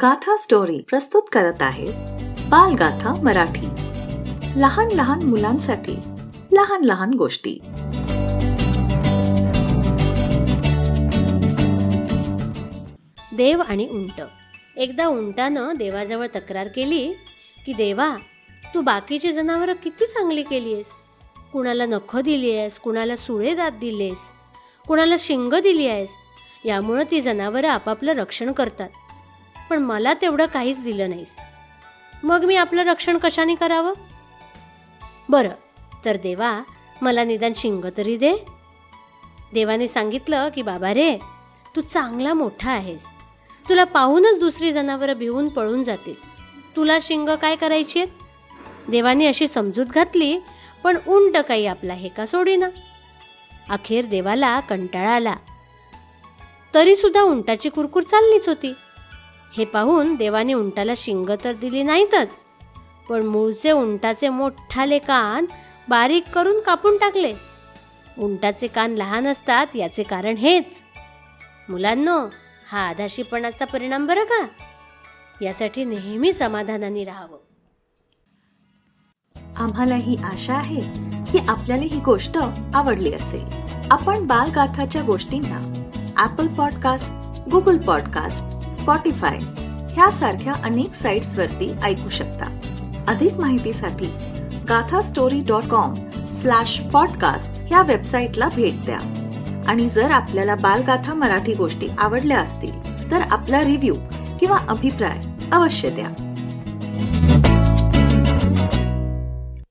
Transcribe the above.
गाथा स्टोरी प्रस्तुत करत आहे बालगाथा मराठी. लहान लहान मुलांसाठी लहान लहान गोष्टी. देव आणि उंट. एकदा उंटानं देवाजवळ तक्रार केली की देवा तू बाकीची जनावरं किती चांगली केली आहेस कुणाला नखं दिली आहेस कुणाला सुळे दात दिलेस? कुणाला शिंग दिली आहेस यामुळं ती जनावरं आपापलं रक्षण करतात. पण मला तेवढं काहीच दिलं नाहीस. मग मी आपलं रक्षण कशाने करावं? बरं तर देवा मला निदान शिंग तरी दे. देवाने सांगितलं की बाबा रे तू चांगला मोठा आहेस. तुला पाहूनच दुसरी जनावरं भिवून पळून जातील. तुला शिंग काय करायची आहेत? देवाने अशी समजूत घातली पण उंट काही आपला हे का सोडीना? अखेर देवाला कंटाळा आला. तरीसुद्धा उंटाची कुरकुर चाललीच होती. हे पाहून देवाने उंटाला शिंग तर दिली नाहीतच पण मूळचे उंटाचे मोठाले कान बारीक करून कापून टाकले. उंटाचे कान लहान असतात याचे कारण हेच. मुलांनो हा आधाशीपणाचा परिणाम बरं का? यासाठी नेहमी समाधानाने राहावं. आम्हाला ही आशा आहे की आपल्याला ही गोष्ट आवडली असेल. आपण बालगाथाच्या गोष्टींना Apple podcast Google podcast Spotify ह्यासारख्या अनेक साईट्सवरती ऐकू शकता. अधिक माहितीसाठी Gatha story dot com slash podcast ह्या वेबसाईटला भेट द्या. आणि जर आपल्याला बालगाथा मराठी गोष्टी आवडल्या असतील तर आपला रिव्ह्यू किंवा अभिप्राय अवश्य द्या.